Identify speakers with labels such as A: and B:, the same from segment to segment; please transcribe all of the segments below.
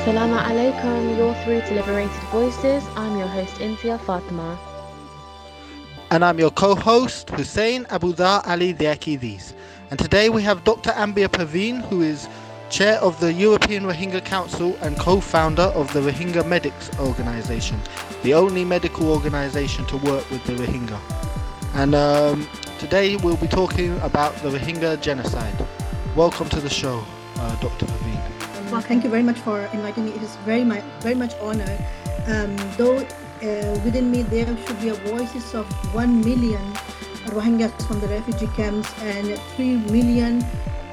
A: Assalamu alaikum, you're through to Liberated Voices. I'm your host, Intia Fatima.
B: And I'm your co host, Hussein Abudar Ali Diakidis. And today we have Dr. Ambia Perveen, who is chair of the European Rohingya Council and co founder of the Rohingya Medics Organization, the only medical organization to work with the Rohingya. And um, today we'll be talking about the Rohingya genocide. Welcome to the show, uh, Dr. Perveen.
C: Well, thank you very much for inviting me. It is very much, very much honor. Um, though uh, within me there should be a voices of one million Rohingyas from the refugee camps and three million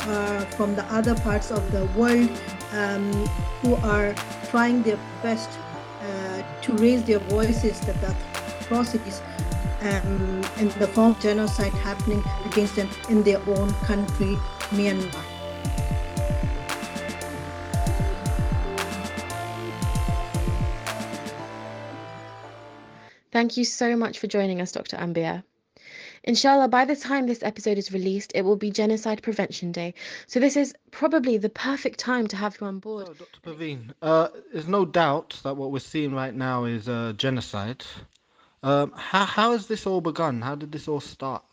C: uh, from the other parts of the world um, who are trying their best uh, to raise their voices that the atrocities um, in the form of genocide happening against them in their own country, Myanmar.
A: Thank you so much for joining us, Dr. Ambia. Inshallah, by the time this episode is released, it will be Genocide Prevention Day. So this is probably the perfect time to have you on board.
B: So, Dr. Perveen, uh, there's no doubt that what we're seeing right now is uh, genocide. Um, how, how has this all begun? How did this all start?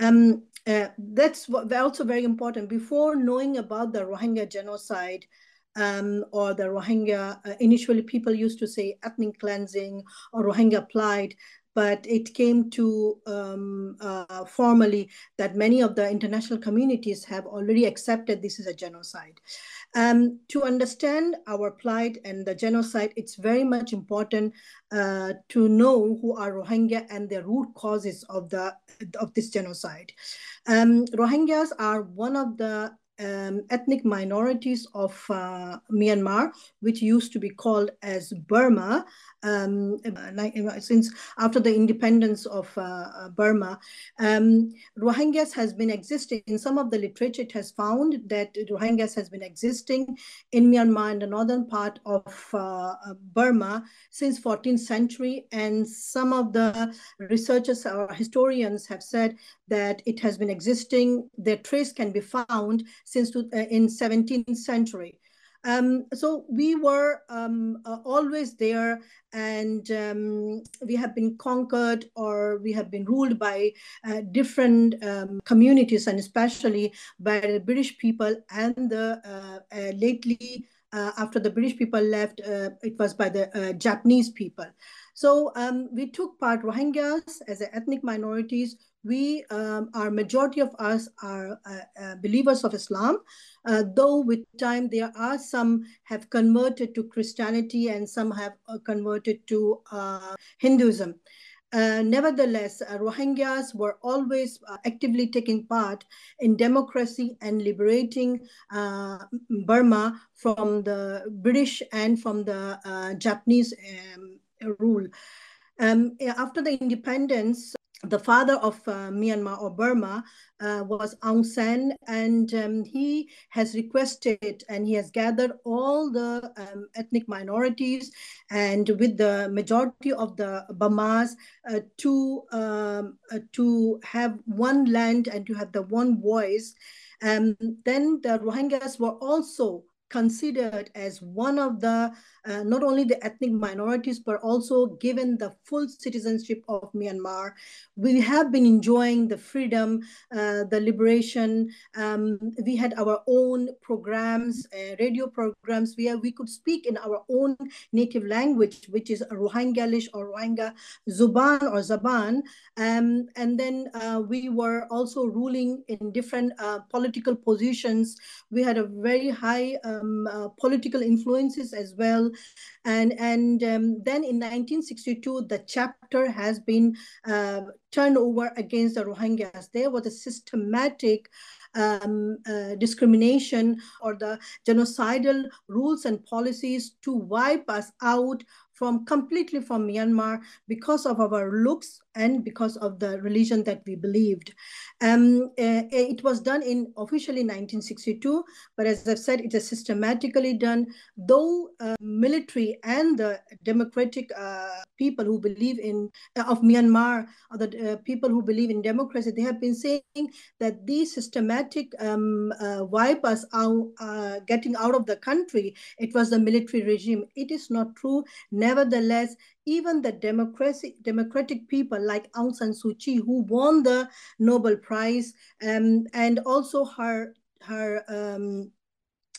C: Um, uh, that's what, also very important. Before knowing about the Rohingya genocide, um, or the Rohingya, uh, initially people used to say ethnic cleansing or Rohingya plight, but it came to um, uh, formally that many of the international communities have already accepted this is a genocide. Um, to understand our plight and the genocide, it's very much important uh, to know who are Rohingya and the root causes of the of this genocide. Um, Rohingyas are one of the um, ethnic minorities of uh, Myanmar, which used to be called as Burma, um, since after the independence of uh, uh, Burma. Um, Rohingyas has been existing, in some of the literature it has found that Rohingyas has been existing in Myanmar in the northern part of uh, Burma since 14th century. And some of the researchers or historians have said that it has been existing, their trace can be found since uh, in 17th century. Um, so we were um, uh, always there and um, we have been conquered or we have been ruled by uh, different um, communities and especially by the British people and the uh, uh lately uh, after the British people left, uh, it was by the Japanese people. So um, we took part Rohingyas as ethnic minorities we um, our majority of us are uh, uh, believers of islam uh, though with time there are some have converted to christianity and some have uh, converted to uh, hinduism uh, nevertheless, Rohingyas were always actively taking part in democracy and liberating Burma from the British and from the Japanese um, rule. Um, after the independence, the father of uh, Myanmar or Burma uh, was Aung San, and um, he has requested and he has gathered all the um, ethnic minorities and with the majority of the Burmas uh, to um, uh, to have one land and to have the one voice. Um, then the Rohingyas were also considered as one of the uh, not only the ethnic minorities but also given the full citizenship of Myanmar. We have been enjoying the freedom, uh, the liberation. Um, we had our own programs, uh, radio programs where we could speak in our own native language, which is Rohingyalish or Rohingya Zuban or Zaban. Um, and then uh, we were also ruling in different uh, political positions. We had a very high um, political influences as well. And, and um, then in 1962, the chapter has been uh, turned over against the Rohingyas. There was a systematic um, uh, discrimination or the genocidal rules and policies to wipe us out from completely from Myanmar because of our looks and because of the religion that we believed. Um, uh, it was done in officially 1962, but as I've said, it is systematically done. Though uh, military and the democratic uh, people who believe in uh, of Myanmar, or the uh, people who believe in democracy, they have been saying that these systematic um, uh, wipe us out, getting out of the country, it was the military regime. It is not true. Nevertheless, even the democracy, democratic people like Aung San Suu Kyi, who won the Nobel Prize, um, and also her her um,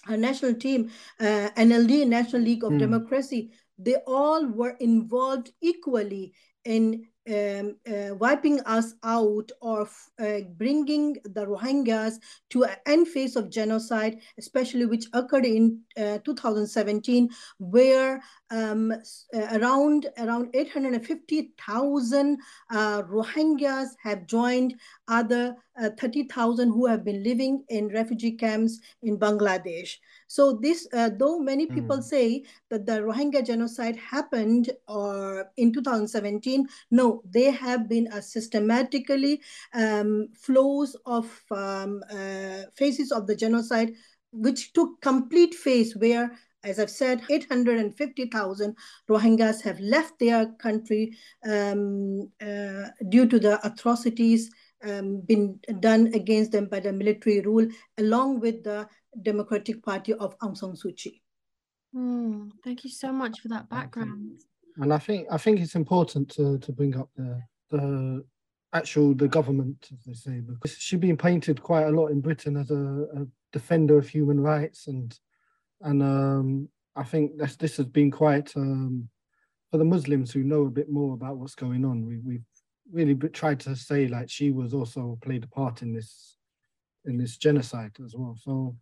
C: her national team, uh, NLD, National League of mm. Democracy, they all were involved equally in um, uh, wiping us out or uh, bringing the Rohingyas to an end phase of genocide, especially which occurred in uh, 2017, where um, uh, around around 850,000 uh, Rohingyas have joined other uh, 30,000 who have been living in refugee camps in Bangladesh. So this, uh, though many people mm. say that the Rohingya genocide happened or in 2017, no, they have been a systematically um, flows of um, uh, phases of the genocide, which took complete phase where as I've said, 850,000 Rohingyas have left their country um, uh, due to the atrocities um, been done against them by the military rule, along with the Democratic Party of Aung San Suu Kyi.
A: Mm, thank you so much for that background.
B: And I think I think it's important to, to bring up the the actual the government, as they say, because she's been painted quite a lot in Britain as a, a defender of human rights, and and um, I think that's this has been quite um, for the Muslims who know a bit more about what's going on. We, we've really tried to say like she was also played a part in this in this genocide as well. So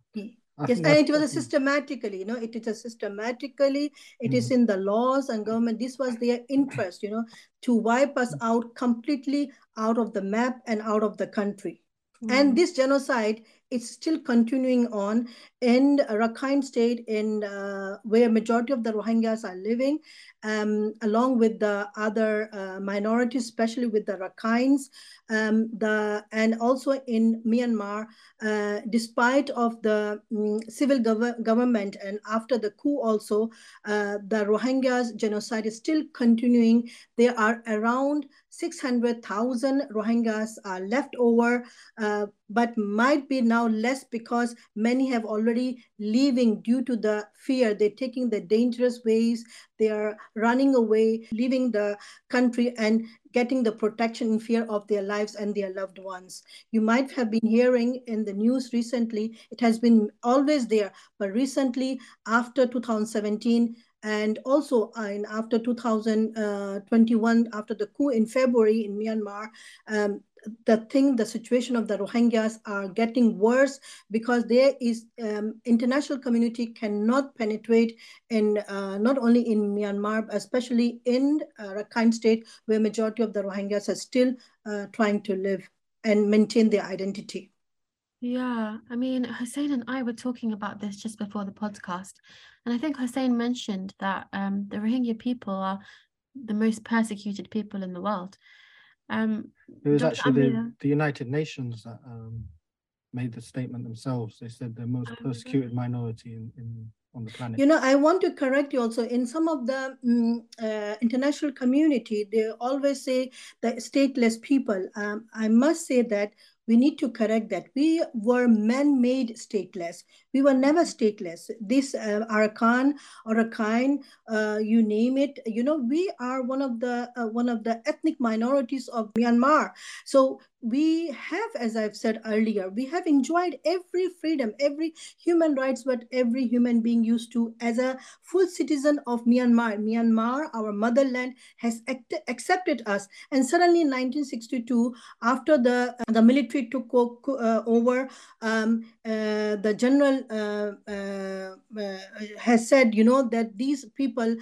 C: I yes, and it was a systematically, you know, it is a systematically, It mm. is in the laws and government. This was their interest, you know, to wipe us out completely out of the map and out of the country. Mm. And this genocide is still continuing on in Rakhine state in uh, where majority of the Rohingyas are living, um, along with the other uh, minorities, especially with the Rakhines, um, the and also in Myanmar, uh, despite of the um, civil gov government and after the coup also, uh, the Rohingyas genocide is still continuing. There are around 600,000 Rohingyas are left over, uh, but might be now less because many have already leaving due to the fear. They're taking the dangerous ways. They are running away, leaving the country and getting the protection in fear of their lives and their loved ones. You might have been hearing in the news recently, it has been always there, but recently after 2017, and also uh, in after 2021, after the coup in February in Myanmar, um, the thing, the situation of the Rohingyas are getting worse because there is um, international community cannot penetrate in uh, not only in Myanmar, especially in uh, Rakhine state, where majority of the Rohingyas are still uh, trying to live and maintain their identity.
A: Yeah, I mean, Hussein and I were talking about this just before the podcast, and I think Hussein mentioned that um, the Rohingya people are the most persecuted people in the world. Um,
B: it was Dr. actually the, the, United Nations that um, made the statement themselves. They said the most oh, persecuted minority in, in on the planet.
C: You know, I want to correct you also. In some of the um, uh, international community, they always say the stateless people. Um, I must say that we need to correct that. We were man-made stateless. We were never stateless. This uh, Arakan Rakhine, uh, you name it. You know, we are one of the uh, one of the ethnic minorities of Myanmar. So we have, as I've said earlier, we have enjoyed every freedom, every human rights what every human being used to as a full citizen of Myanmar. Myanmar, our motherland, has act- accepted us. And suddenly in 1962, after the, uh, the military took uh, over, um, uh, the general uh, uh, uh, has said, you know, that these people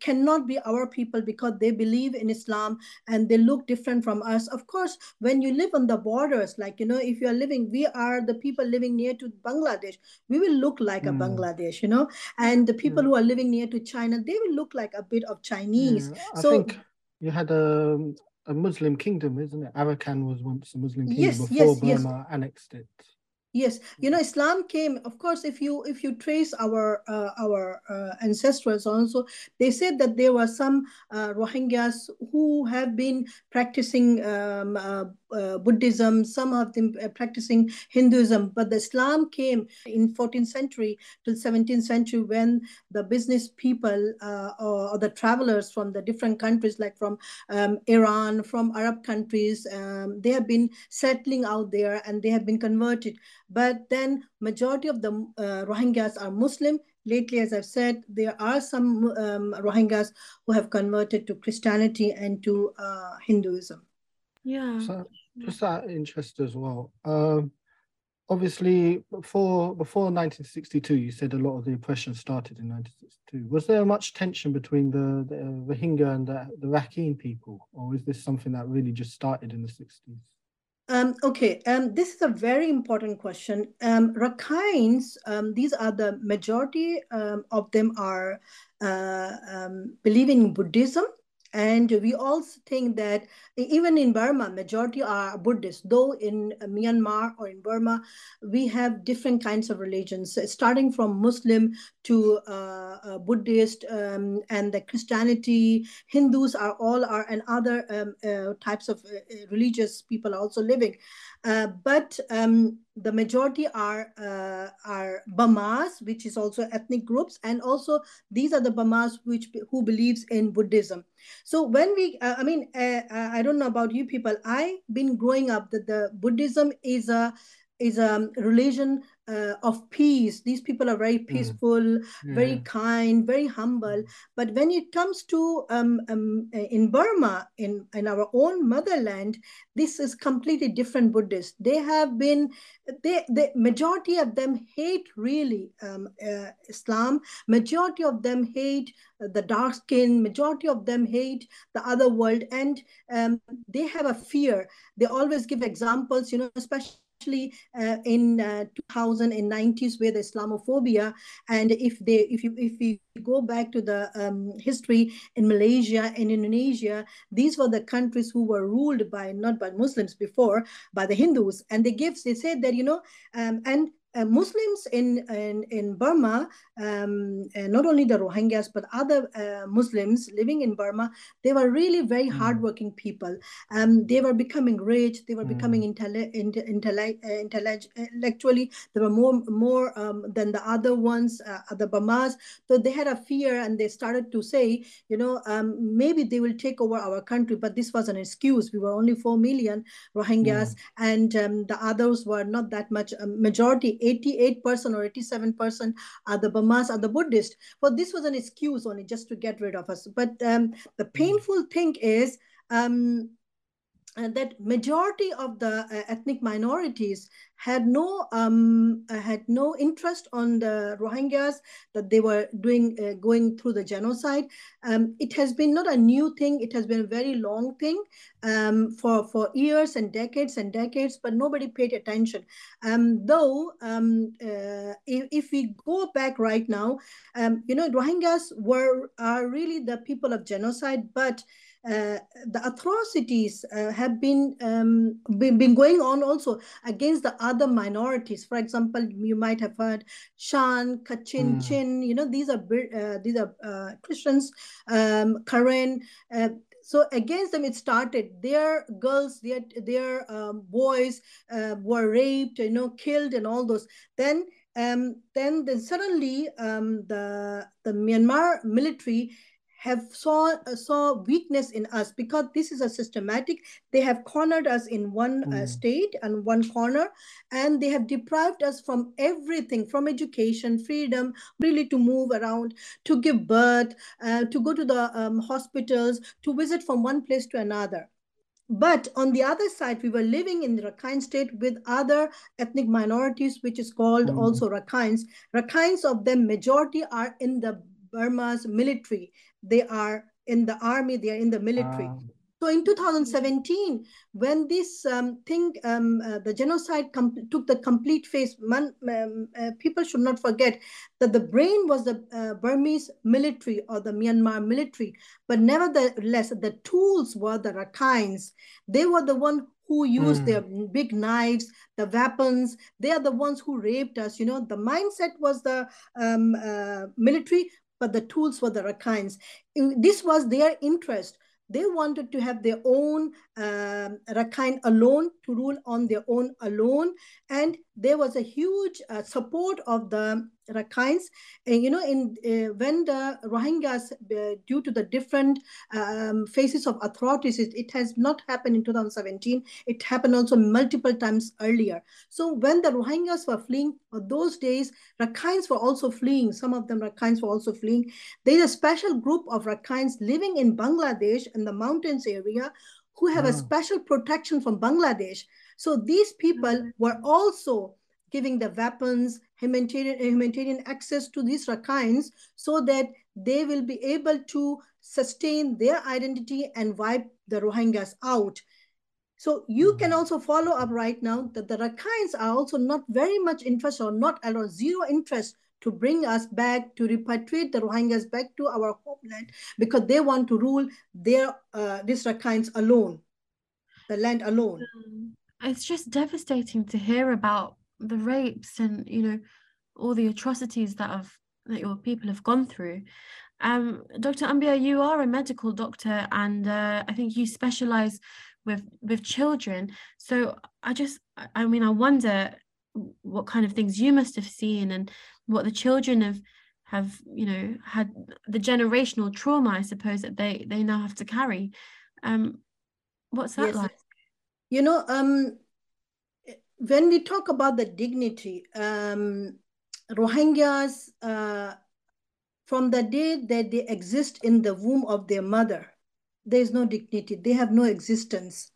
C: cannot be our people because they believe in Islam and they look different from us. Of course, when you live on the borders, like, you know, if you're living, we are the people living near to Bangladesh, we will look like mm. a hmm. Bangladesh, you know, and the people mm. who are living near to China, they will look like a bit of Chinese.
B: I so, think you had a, a Muslim kingdom, isn't it? Arakan was once a Muslim kingdom yes, before yes, Burma yes. annexed it.
C: Yes, you know, Islam came. Of course, if you if you trace our uh, our uh, ancestors also, they said that there were some uh, Rohingyas who have been practicing um, uh, uh, Buddhism, some of them uh, practicing Hinduism, but the Islam came in 14th century till 17th century when the business people or, or, the travelers from the different countries, like from um, Iran, from Arab countries, um, they have been settling out there and they have been converted but then majority of the uh, Rohingyas are Muslim. Lately, as I've said, there are some um, Rohingyas who have converted to Christianity and to uh, Hinduism.
A: Yeah.
B: So just that interest as well. Um, obviously, before before 1962, you said a lot of the oppression started in 1962. Was there much tension between the, the Rohingya and the, the Rakhine people, or is this something that really just started in the 60s?
C: Um, okay, um, this is a very important question. Um, Rakhines, um, these are the majority um, of them are uh, um, believing in Buddhism and we also think that even in Burma, majority are Buddhist, though in Myanmar or in Burma, we have different kinds of religions, starting from Muslim to uh, uh, Buddhist um, and the Christianity, Hindus are all are and other um, uh, types of uh, religious people are also living. Uh, but um, the majority are uh, are Bamas, which is also ethnic groups, and also these are the Bamas which who believes in Buddhism. So when we, uh, I mean, uh, uh, I don't know about you people. I've been growing up that the Buddhism is a is a religion uh, of peace. These people are very hmm. peaceful, mm. yeah. very kind, very humble. But when it comes to um, um, in Burma, in, in our own motherland, this is completely different Buddhist. They have been, they, the majority of them hate really um, uh, Islam. Majority of them hate the dark skin. Majority of them hate the other world, and um, they have a fear. They always give examples, you know, especially especially uh, in uh, 2000 and 90s with Islamophobia. And if they, if you, if we go back to the um, history in Malaysia and Indonesia, these were the countries who were ruled by not by Muslims before, by the Hindus. And they give, they said that you know, um, and uh, Muslims in, in, in Burma, um, uh, not only the Rohingyas, but other uh, Muslims living in Burma, they were really very mm. hardworking people. Um, they were becoming rich, they were mm. becoming intelle- intelle- uh, intellectually, they were more, more um, than the other ones, uh, the Burmas. So they had a fear and they started to say, you know, um, maybe they will take over our country, but this was an excuse. We were only 4 million Rohingyas, mm. and um, the others were not that much, um, majority 88% or 87% are the Burmas, are the Buddhist. Well, this was an excuse only just to get rid of us. But um, the hmm. painful thing is um, that majority of the uh, ethnic minorities had no um, uh, had no interest on the Rohingyas that they were doing uh, going through the genocide. Um, it has been not a new thing. It has been a very long thing um, for for years and decades and decades, but nobody paid attention. Um, though, um, uh, if, if, we go back right now, um, you know, Rohingyas were are really the people of genocide, but uh, the atrocities uh, have been, um, been, been going on also against the other minorities. For example, you might have heard Shan, Kachin, mm. Chin. You know, these are uh, these are uh, Christians. Um, Karen. Uh, so against them it started their girls their their um, boys uh, were raped you know killed and all those then um, then then suddenly um, the the myanmar military have saw uh, saw weakness in us because this is a systematic they have cornered us in one mm. uh, state and one corner and they have deprived us from everything from education freedom really to move around to give birth uh, to go to the um, hospitals to visit from one place to another but on the other side, we were living in the Rakhine state with other ethnic minorities, which is called mm. also Rakhines. Rakhines of them, majority are in the Burma's military they are in the army, they are in the military. Um, So in 2017, when this um, thing, um, uh, the genocide took the complete face, man, um, uh, people should not forget that the brain was the uh, Burmese military or the Myanmar military, but nevertheless, the tools were the Rakhines. They were the one who used mm. their big knives, the weapons. They are the ones who raped us. You know, the mindset was the um, uh, military, but the tools were the Rakhines. This was their interest they wanted to have their own um, Rakhine alone to rule on their own alone. And there was a huge uh, support of the Rakhines. And, you know, in uh, when the Rohingyas, uh, due to the different um, phases of authorities, it, it, has not happened in 2017. It happened also multiple times earlier. So when the Rohingyas were fleeing, those days, Rakhines were also fleeing. Some of them Rakhines were also fleeing. There is a special group of Rakhines living in Bangladesh in the mountains area who have a ah. special protection from Bangladesh. So these people were also giving the weapons, humanitarian, humanitarian access to these Rakhines so that they will be able to sustain their identity and wipe the Rohingyas out. So you can mm-hmm. also follow up right now that the Rakhines are also not very much interested or not at all zero interest to bring us back, to repatriate the Rohingyas back to our homeland because they want to rule their uh, these Rakhines alone, the land alone. Um,
A: it's just devastating to hear about the rapes and you know all the atrocities that have that your people have gone through. Um, Dr. Ambia, you are a medical doctor, and uh, I think you specialize with with children. So I just, I mean, I wonder what kind of things you must have seen and what the children have have you know had the generational trauma i suppose that they they now have to carry um what's that yes. like
C: you know um when we talk about the dignity um rohingyas uh from the day that they exist in the womb of their mother there is no dignity. They have no existence.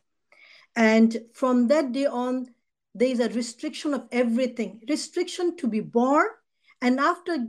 C: And from that day on there is a restriction of everything. Restriction to be born and after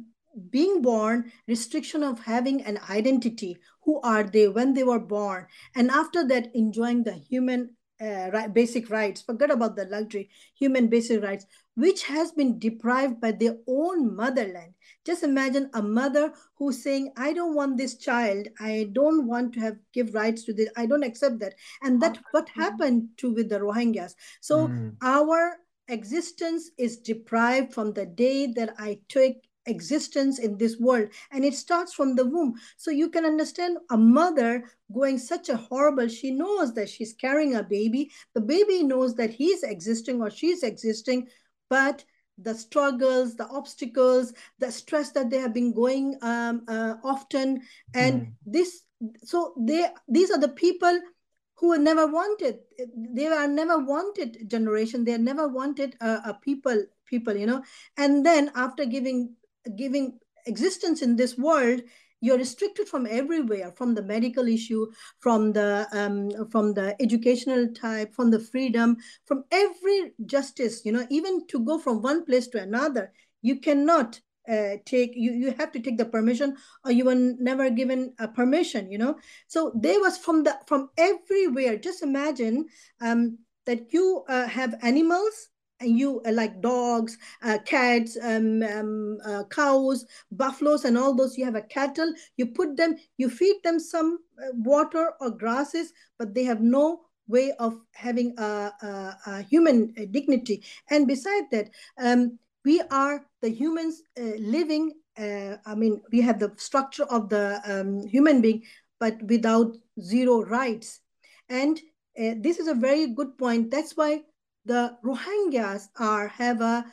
C: being born restriction of having an identity who are they when they were born. And after that enjoying the human uh, right, basic rights forget about the luxury human basic rights which has been deprived by their own motherland. Just imagine a mother who's saying i don't want this child. I don't want to have give rights to this. I don't accept that. And that what happened to with the rohingyas. So mm. our existence is deprived from the day that I took existence in this world and it starts from the womb. So you can understand a mother going such a horrible she knows that she's carrying a baby the baby knows that he's existing or she's existing but the struggles the obstacles the stress that they have been going um, uh, often and mm. this so they these are the people who were never wanted. They are never wanted generation. They are never wanted uh, a people people you know? And then after giving giving existence in this world you're restricted from everywhere from the medical issue from the um, from the educational type from the freedom from every justice you know even to go from one place to another you cannot uh, take you you have to take the permission or you were never given a permission you know. So there was from the from everywhere just imagine um, that you uh, have animals and you uh, like dogs uh, cats um, um, uh, cows buffaloes and all those you have a cattle you put them you feed them some uh, water or grasses but they have no way of having a, a, a human dignity and beside that um, we are the humans uh, living, uh, I mean, we have the structure of the um, human being, but without zero rights. And uh, this is a very good point. That's why the Rohingyas are have a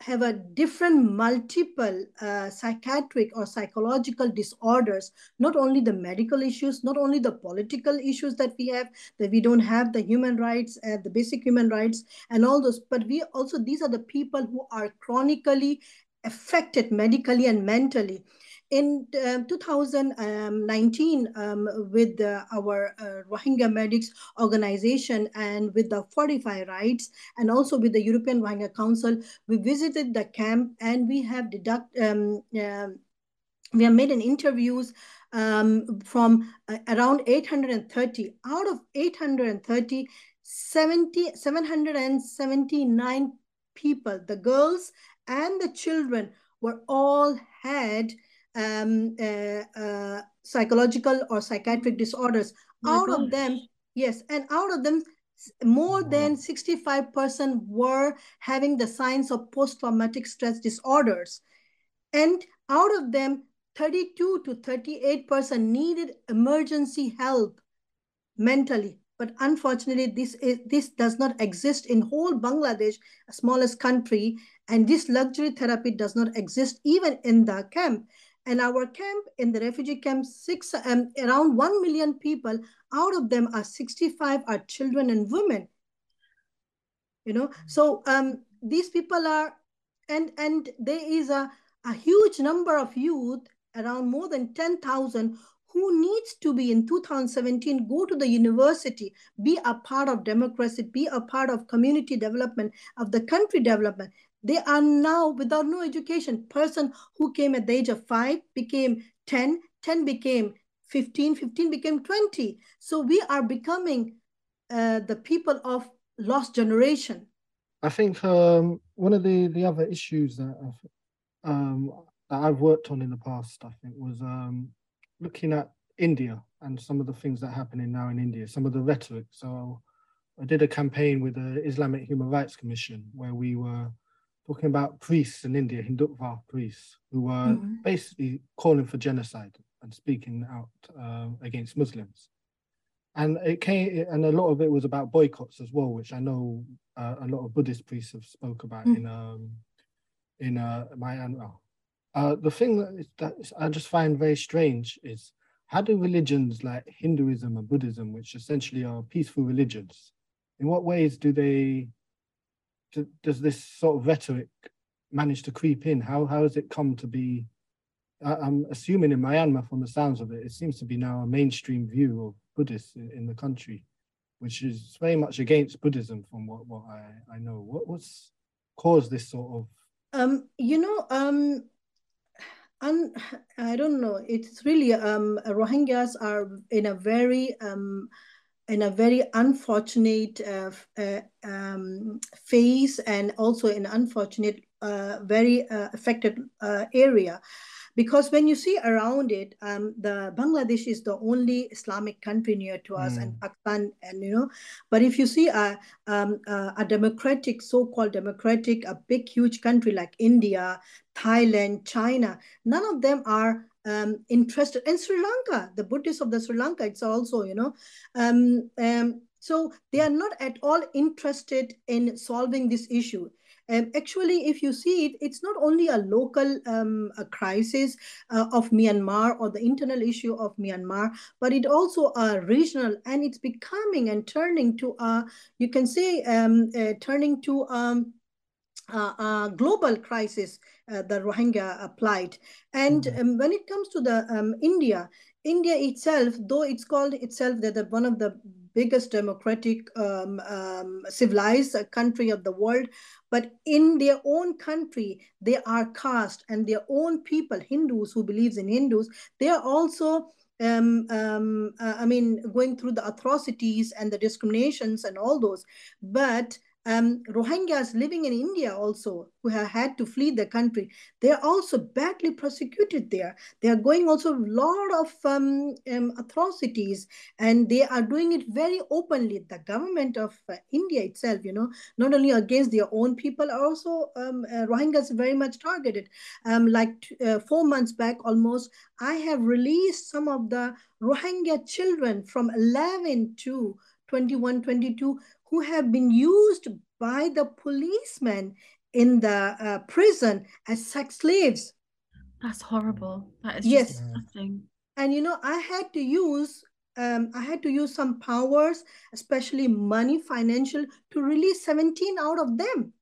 C: have a different multiple uh, psychiatric or psychological disorders. Not only the medical issues not only the political issues that we have that we don't have the human rights uh, the basic human rights and all those but we also these are the people who are chronically affected medically and mentally in um, 2019 um, with uh, our uh, Rohingya Medics organization and with the Fortify Rights and also with the European Rohingya Council, we visited the camp and we have deduct, um, um we have made in interviews um, from uh, around 830. Out of 830, 70, 779 people, the girls and the children, were all had um, uh, uh, psychological or psychiatric disorders. Oh out gosh. of them, yes, and out of them, more than 65% were having the signs of post-traumatic stress disorders. And out of them, 32 to 38% needed emergency help mentally. But unfortunately, this, is, this does not exist in whole Bangladesh, a smallest country, and this luxury therapy does not exist even in the camp. And our camp, in the refugee camp, six um, around 1 million people, out of them are 65 are children and women. You know, so um, these people are, and, and there is a, a huge number of youth around more than 10,000 who needs to be in 2017 go to the university be a part of democracy be a part of community development of the country development. They are now without no education person who came at the age of 5 became 10 10 became 15 15 became 20 so we are becoming uh, the people of lost generation.
B: I think um, one of the the other issues that um, that I've worked on in the past, I think, was um, looking at India and some of the things that are happening now in India, some of the rhetoric. So I did a campaign with the Islamic Human Rights Commission where we were talking about priests in India, Hindutva priests, who were mm-hmm. basically calling for genocide and speaking out uh, against Muslims. And it came, and a lot of it was about boycotts as well, which I know uh, a lot of Buddhist priests have spoke about mm-hmm. in um, in uh, Myanmar. Uh, the thing that, that I just find very strange is how do religions like Hinduism and Buddhism, which essentially are peaceful religions, in what ways do they, do, does this sort of rhetoric manage to creep in? How, how has it come to be? I, I'm assuming in Myanmar, from the sounds of it, it seems to be now a mainstream view of Buddhists in, in the country, which is very much against Buddhism from what, what I, I know. What, what's caused this sort of
C: um, you know, um, un, I don't know. It's really um, Rohingyas are in a very um, in a very unfortunate uh, uh, um, phase and also an unfortunate, uh, very uh, affected uh, area because when you see around it, um, the Bangladesh is the only Islamic country near to us, mm. and Pakistan, and you know, but if you see a um, a democratic, so-called democratic, a big, huge country like India, Thailand, China, none of them are um, interested. in Sri Lanka, the Buddhists of the Sri Lanka, it's also you know, um, um, so they are not at all interested in solving this issue. Um, actually, if you see it, it's not only a local um, a crisis uh, of Myanmar or the internal issue of Myanmar, but it also a regional, and it's becoming and turning to a, you can say, um, uh, turning to um, a, a global crisis uh, the Rohingya applied. And mm -hmm. um, when it comes to the um, India, India itself, though it's called itself that the, one of the biggest democratic um, um, civilized country of the world but in their own country they are caste and their own people hindus who believes in hindus they are also um, um, uh, I mean, going through the atrocities and the discriminations and all those. But um, Rohingyas living in India also who have had to flee the country, they are also badly persecuted there. They are going also a lot of um, um, atrocities and they are doing it very openly. The government of uh, India itself, you know, not only against their own people, also um, uh, Rohingyas very much targeted. Um, like uh, four months back almost, I have released some of the Rohingya children from 11 to 21, 22 who have been used by the policemen in the uh, prison as sex slaves.
A: That's horrible. That is yes. disgusting.
C: And you know, I had to use um, I had to use some powers, especially money, financial, to release 17 out of them.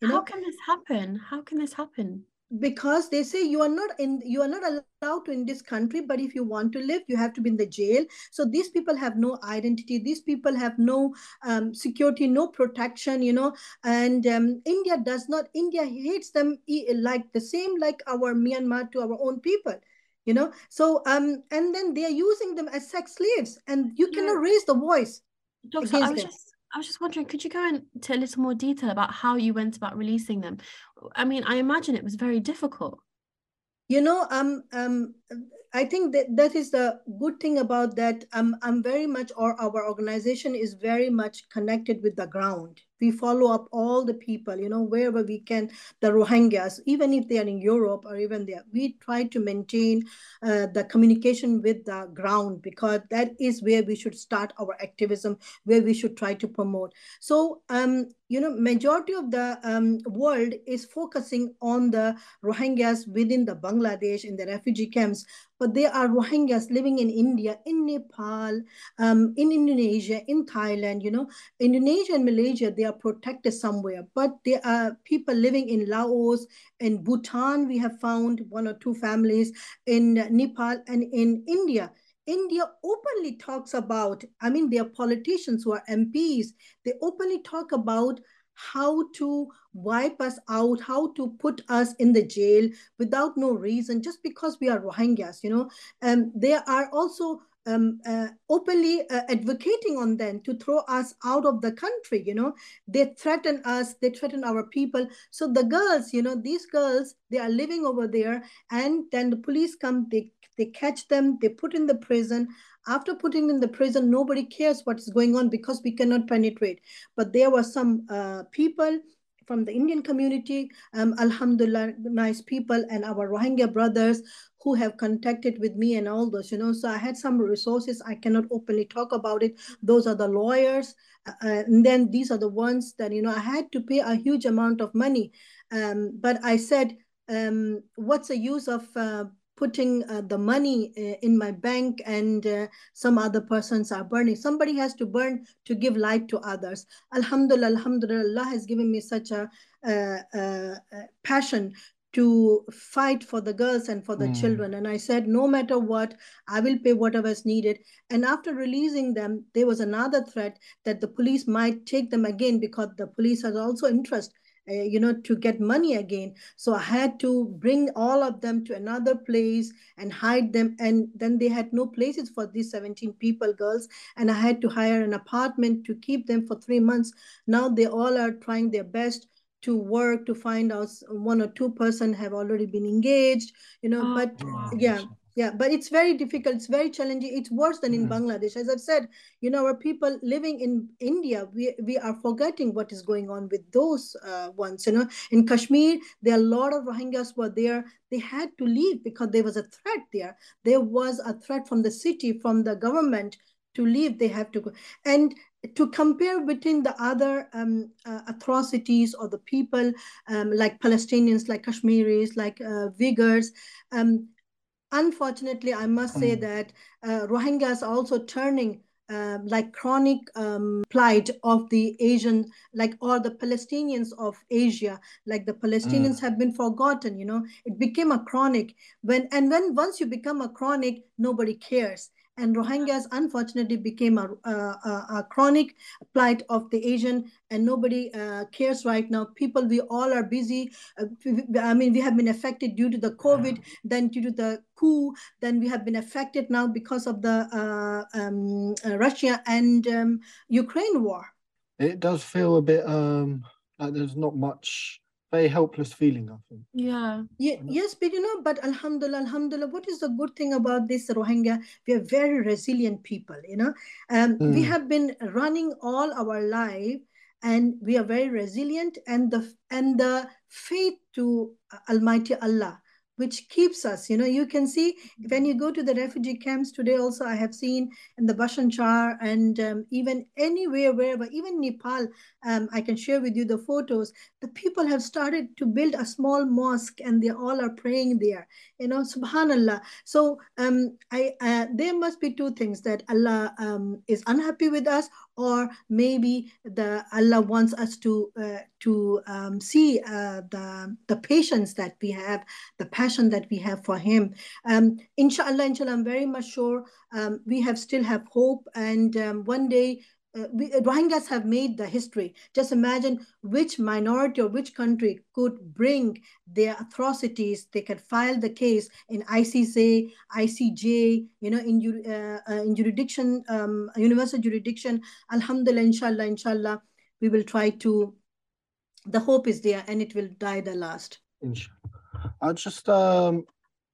A: You How know? can this happen? How can this happen?
C: Because they say you are not in you are not allowed to in this country but if you want to live you have to be in the jail so these people have no identity these people have no um, security no protection you know and um, india does not india hates them like the same like our myanmar to our own people you know so um and then they are using them as sex slaves and you yeah. cannot raise the voice
A: Doctor, I was them. just I was just wondering, could you go into a little more detail about how you went about releasing them? I mean, I imagine it was very difficult.
C: You know, um, um, I think that that is the good thing about that. Um, I'm very much, or our organization is very much connected with the ground we follow up all the people you know wherever we can the rohingyas even if they are in europe or even there we try to maintain uh, the communication with the ground because that is where we should start our activism where we should try to promote. So um, you know majority of the um, world is focusing on the rohingyas within the bangladesh in the refugee camps but there are rohingyas living in india in nepal um, in indonesia in thailand you know. Indonesia and malaysia they are protected somewhere. But there are people living in Laos, in Bhutan, we have found one or two families, in Nepal and in India. India openly talks about, I mean, there are politicians who are MPs, they openly talk about how to wipe us out, how to put us in the jail without no reason, just because we are Rohingyas, you know. Um, there are also um, uh, openly uh, advocating on them to throw us out of the country. You know, they threaten us, they threaten our people. So the girls, you know, these girls, they are living over there, and then the police come, they they catch them, they put in the prison. After putting in the prison, nobody cares what is going on because we cannot penetrate. But there were some uh, people from the Indian community, um, Alhamdulillah, nice people, and our Rohingya brothers who have contacted with me and all those, you know. So I had some resources. I cannot openly talk about it. Those are the lawyers. Uh, and then these are the ones that, you know, I had to pay a huge amount of money. Um, but I said, um, what's the use of uh, putting uh, the money uh, in my bank and uh, some other persons are burning. Somebody has to burn to give light to others. Alhamdulillah, Alhamdulillah, Allah has given me such a passion to fight for the girls and for the mm. children. And I said, no matter what, I will pay whatever is needed. And after releasing them, there was another threat that the police might take them again because the police has also interest. Uh, you know to get money again. So i had to bring all of them to another place and hide them. And then they had no places for these 17 people girls. And i had to hire an apartment to keep them for 3 months. Now they all are trying their best to work to find out one or two person have already been engaged you know oh, but yeah yeah but it's very difficult it's very challenging it's worse than in mm. bangladesh. As i've said you know our people living in india we, we are forgetting what is going on with those uh, ones you know. In kashmir there are a lot of rohingyas were there they had to leave because there was a threat there. There was a threat from the city from the government to leave they have to go. And to compare between the other um, uh, atrocities or the people um, like Palestinians, like Kashmiris, like uh, Uyghurs, um, unfortunately, I must say hmm. that uh, Rohingyas are also turning uh, like chronic um, plight of the Asian, like all the Palestinians of Asia, like the Palestinians mm. have been forgotten. You know, it became a chronic when and when once you become a chronic, nobody cares and Rohingyas unfortunately became a, a, a chronic plight of the Asian and nobody uh, cares right now. People, we all are busy. Uh, I mean, we have been affected due to the COVID, then due to the coup, then we have been affected now because of the uh, um, uh, Russia and um, Ukraine war.
B: It does feel a bit um, like there's not much very helpless feeling, I think.
A: Yeah.
C: yeah. Yes, but you know, but Alhamdulillah, Alhamdulillah, what is the good thing about this Rohingya? We are very resilient people, you know. Um, mm. We hmm. have been running all our life and we are very resilient and the and the faith to Almighty Allah which keeps us. You know, you can see when you go to the refugee camps today, also, I have seen in the Bhasan Char and um, even anywhere, wherever, even Nepal, um, I can share with you the photos. The people have started to build a small mosque and they all are praying there. You know, subhanallah. So um, I uh, there must be two things that Allah um, is unhappy with us or maybe the Allah wants us to uh, to um, see uh, the the patience that we have, the passion that we have for Him. Um, inshallah, inshallah, I'm very much sure um, we have still have hope, and um, one day uh, we, uh, Rohingyas have made the history. Just imagine which minority or which country could bring their atrocities. They could file the case in ICC, ICJ, you know, in, uh, uh, in jurisdiction, um, universal jurisdiction. Alhamdulillah, inshallah, inshallah, we will try to, the hope is there and it will die the last.
B: Inshallah. I just, um,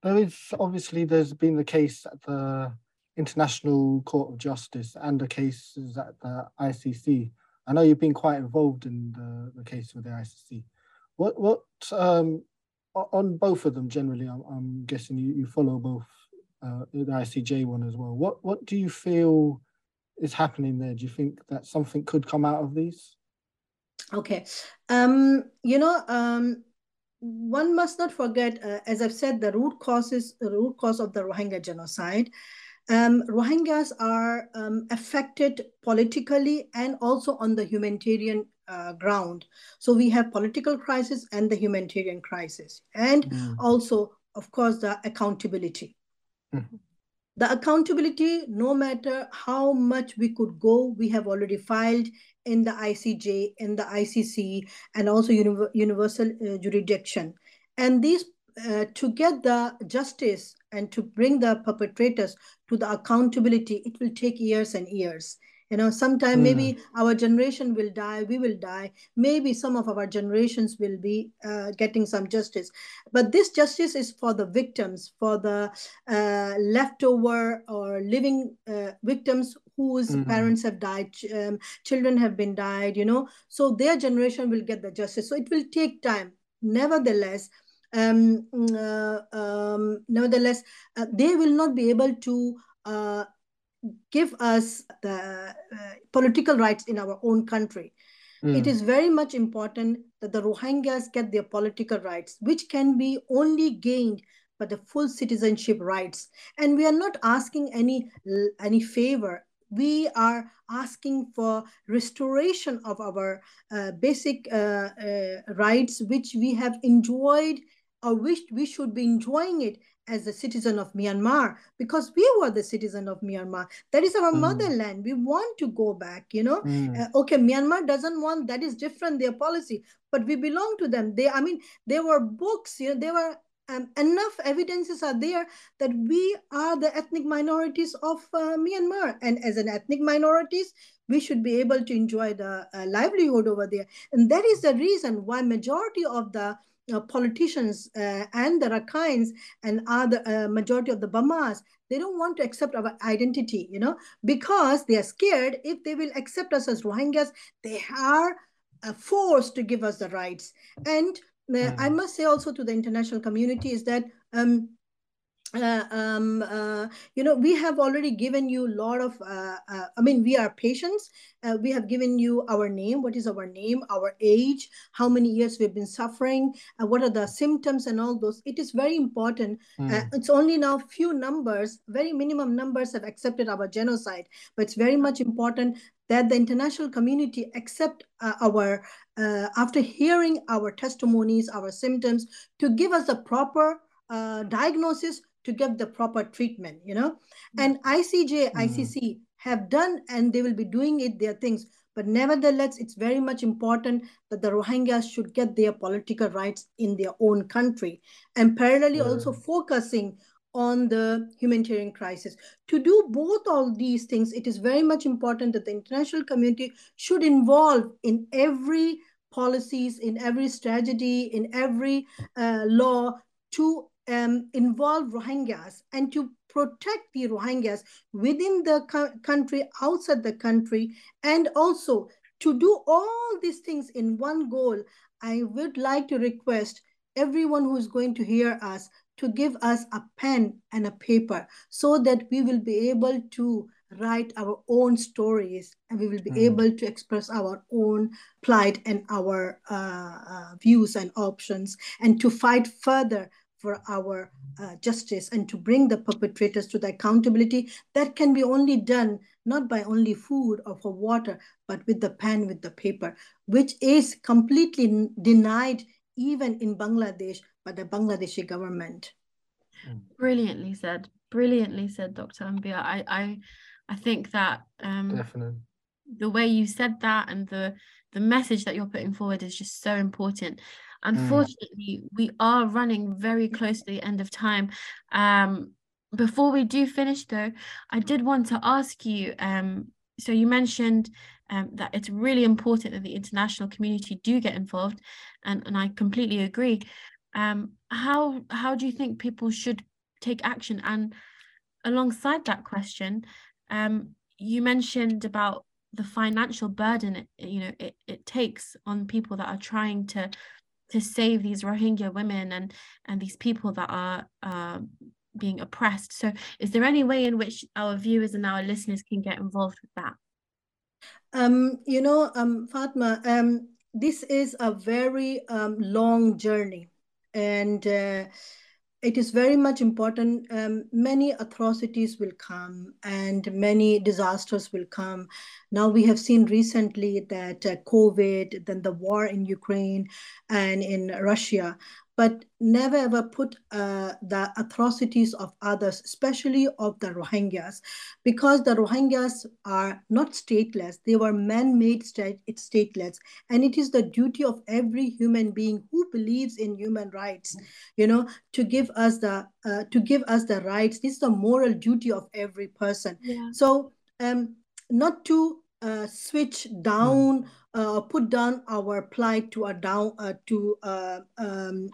B: there is obviously, there's been the case at the International Court of Justice and the cases at the ICC. I know you've been quite involved in the, the case with the ICC. What what um, on both of them generally? I'm, I'm guessing you, you follow both uh, the ICJ one as well. What what do you feel is happening there? Do you think that something could come out of these?
C: Okay, um, you know, um, one must not forget, uh, as I've said, the root causes, the root cause of the Rohingya genocide. Um, Rohingyas are um, affected politically and also on the humanitarian uh, ground. So we have political crisis and the humanitarian crisis, and mm. also, of course, the accountability. Mm. The accountability, no matter how much we could go, we have already filed in the ICJ, in the ICC, and also universal uh, jurisdiction. And these uh, to get the justice and to bring the perpetrators to the accountability, it will take years and years. You know, sometime mm. maybe our generation will die, we will die. Maybe some of our generations will be uh, getting some justice. But this justice is for the victims, for the uh, leftover or living uh, victims whose mm. parents have died, um, children have been died, you know. So their generation will get the justice. So it will take time. Nevertheless, um, uh, um, nevertheless, uh, they will not be able to uh, give us the uh, political rights in our own country. Mm. It is very much important that the Rohingyas get their political rights, which can be only gained by the full citizenship rights. And we are not asking any, any favor we are asking for restoration of our uh, basic uh, uh, rights, which we have enjoyed or wished we should be enjoying it as a citizen of Myanmar because we were the citizen of Myanmar. That is our mm. motherland. We want to go back, you know. Mm. Uh, okay, Myanmar doesn't want that is different their policy, but we belong to them. They, I mean, there were books, you know, there were um, enough evidences are there that we are the ethnic minorities of uh, Myanmar, and as an ethnic minorities, we should be able to enjoy the uh, livelihood over there, and that is the reason why majority of the uh, politicians uh, and the Rakhines and other uh, majority of the Bamars, they don't want to accept our identity, you know, because they are scared if they will accept us as Rohingyas, they are uh, forced to give us the rights. And mm. I must say also to the international community is that um, uh, um, uh, you know, we have already given you a lot of, uh, uh I mean, we are patients. Uh, we have given you our name. What is our name, our age, how many years we've been suffering, uh, what are the symptoms and all those. It is very important. Mm. it's only now few numbers, very minimum numbers have accepted our genocide, but it's very much important that the international community accept our, after hearing our testimonies, our symptoms, to give us a proper diagnosis to get the proper treatment, you know. And ICJ, mm. ICC have done and they will be doing it, their things. But nevertheless, it's very much important that the Rohingyas should get their political rights in their own country and parallelly mm. also focusing on the humanitarian crisis. To do both all these things, it is very much important that the international community should involve in every policies, in every strategy, in every uh, law to um, involve Rohingyas and to protect the Rohingyas within the country, outside the country, and also to do all these things in one goal, I would like to request everyone who is going to hear us to give us a pen and a paper so that we will be able to write our own stories and we will be mm. able to express our own plight and our uh, uh, views and options and to fight further for our uh, justice and to bring the perpetrators to the accountability that can be only done not by only food or for water but with the pen with the paper which is completely denied even in bangladesh by the bangladeshi government
A: hmm. brilliantly said brilliantly said dr ambia i i i think that um
B: definitely
A: the way you said that and the the message that you're putting forward is just so important. Unfortunately, mm. we are running very close to the end of time. Um, before we do finish, though, I did want to ask you. Um, so you mentioned um, that it's really important that the international community do get involved, and and I completely agree. Um, how how do you think people should take action? And alongside that question, um, you mentioned about the financial burden it, you know it, it takes on people that are trying to to save these Rohingya women and and these people that are uh, being oppressed. So, is there any way in which our viewers and our listeners can get involved with that?
C: Um, you know, um, Fatma, um, this is a very um, long journey, and uh, it is very much important. Um, many atrocities will come and many disasters will come. Now, we have seen recently that uh, COVID, then the war in Ukraine and in Russia but never ever put uh, the atrocities of others, especially of the Rohingyas, because the Rohingyas are not stateless. They were man-made state, stateless. And it is the duty of every human being who believes in human rights, you know, to give us the, uh, to give us the rights. This is the moral duty of every person. Yeah. So um, not to uh, switch down mm uh, put down our plight to a down uh, to uh, um,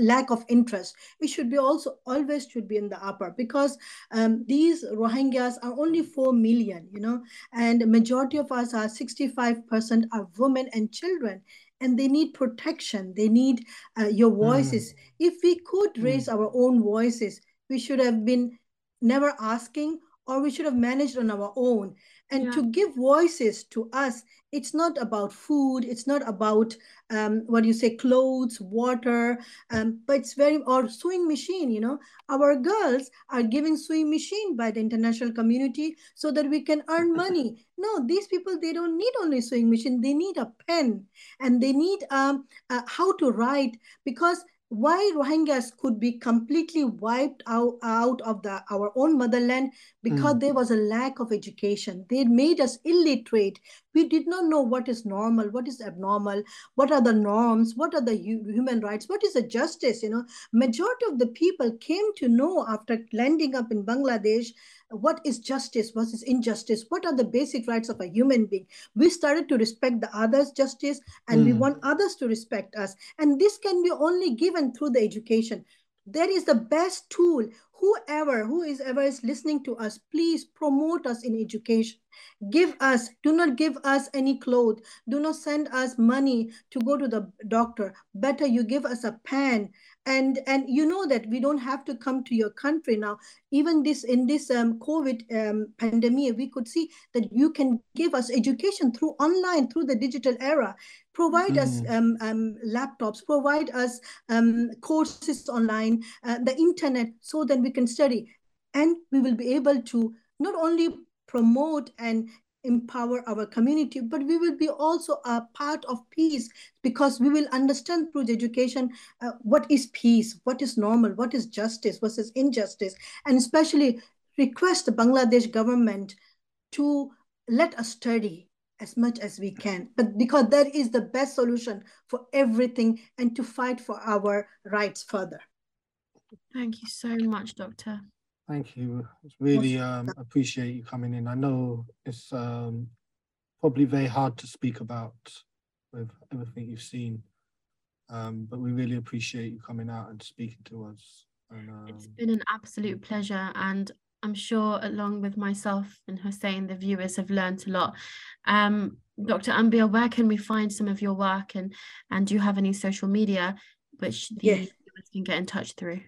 C: lack of interest. We should be also always should be in the upper because um, these Rohingyas are only four million, you know, and majority of us are sixty five percent are women and children. And they need protection. They need uh, your voices. Mm. If we could raise mm. our own voices, we should have been never asking, or we should have managed on our own and yeah. to give voices to us it's not about food it's not about um, what do you say clothes water um, but it's very or sewing machine you know. Our girls are giving sewing machine by the international community so that we can earn money. No these people they don't need only sewing machine they need a pen. And they need um, uh, how to write because why Rohingyas could be completely wiped out, out of the our own motherland because mm. there was a lack of education. They made us illiterate. We did not know what is normal, what is abnormal, what are the norms, what are the human rights, what is the justice. You know, majority of the people came to know after landing up in Bangladesh what is justice versus injustice what are the basic rights of a human being we started to respect the others justice and mm. we hmm. want others to respect us and this can be only given through the education that is the best tool whoever who is ever is listening to us please promote us in education. Give us do not give us any clothes. Do not send us money to go to the doctor. Better you give us a pen and and you know that we don't have to come to your country now. Even this in this um, covid um, pandemic we could see that you can give us education through online through the digital era. Provide mm. us um, um, laptops provide us um, courses online uh, the internet so that we can study. And we will be able to not only promote and empower our community, but we will be also a part of peace because we will understand through the education uh, what is peace, what is normal, what is justice versus injustice, and especially request the Bangladesh government to let us study as much as we can, but because that is the best solution for everything and to fight for our rights further.
A: Thank you so much, Doctor.
B: Thank you. It's really um, appreciate you coming in. I know it's um, probably very hard to speak about with everything you've seen, um, but we really appreciate you coming out and speaking to us. And, um,
A: it's been an absolute pleasure, and I'm sure, along with myself and Hussein, the viewers have learned a lot. Um, Dr. Ambia, where can we find some of your work, and and do you have any social media which the yes. viewers can get in touch through?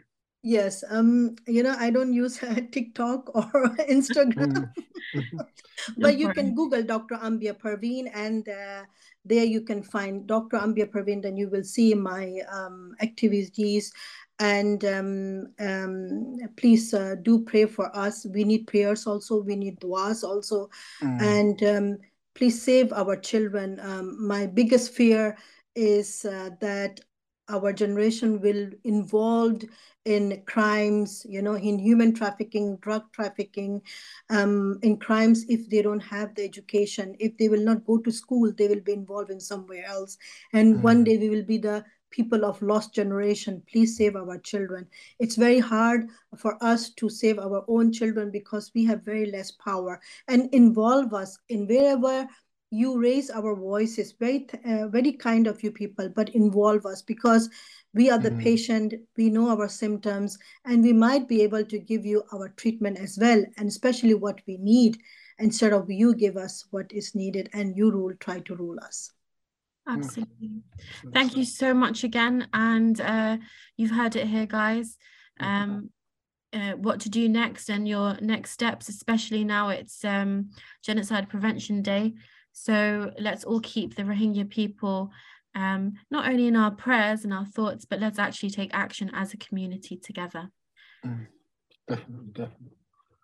C: Yes, um, you know, I don't use uh, TikTok or Instagram, mm. but you can Google Dr. Ambia Perveen, and uh, there you can find Dr. Ambia Perveen, and you will see my um, activities. And um, um, please uh, do pray for us. We need prayers also. We need duas also, mm. and um, please save our children. Um, my biggest fear is uh, that our generation will involved in crimes, you know, in human trafficking, drug trafficking, um, in crimes if they don't have the education, if they will not go to school, they will be involved in somewhere else. And mm. one day we will be the people of lost generation please save our children it's very hard for us to save our own children because we have very less power and involve us in wherever you raise our voices very uh, very kind of you people but involve us because we are the mm-hmm. patient we know our symptoms and we might be able to give you our treatment as well and especially what we need instead of you give us what is needed and you rule try to rule us.
A: Absolutely. Thank you so much again and uh, you've heard it here guys. Um, uh, what to do next and your next steps especially now it's um, genocide prevention day so let's all keep the Rohingya people um, not only in our prayers and our thoughts, but let's actually take action as a community together.
B: Mm, definitely, definitely.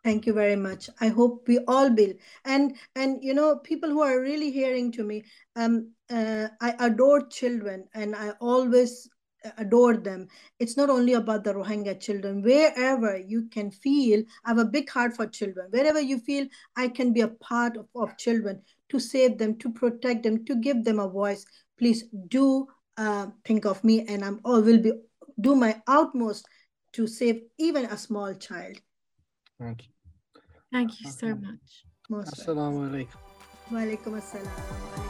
C: Thank you very much. I hope we all will. And and you know, people who are really hearing to me, um, uh, I adore children, and I always adore them. It's not only about the Rohingya children. Wherever you can feel, I have a big heart for children. Wherever you feel I can be a part of, of children, to save them, to protect them, to give them a voice, please do uh, think of me and I'm all will be do my utmost to save even a small child.
B: Thank you.
A: Thank you so much.
B: Assalamu alaikum.
C: Wa alaikum assalam.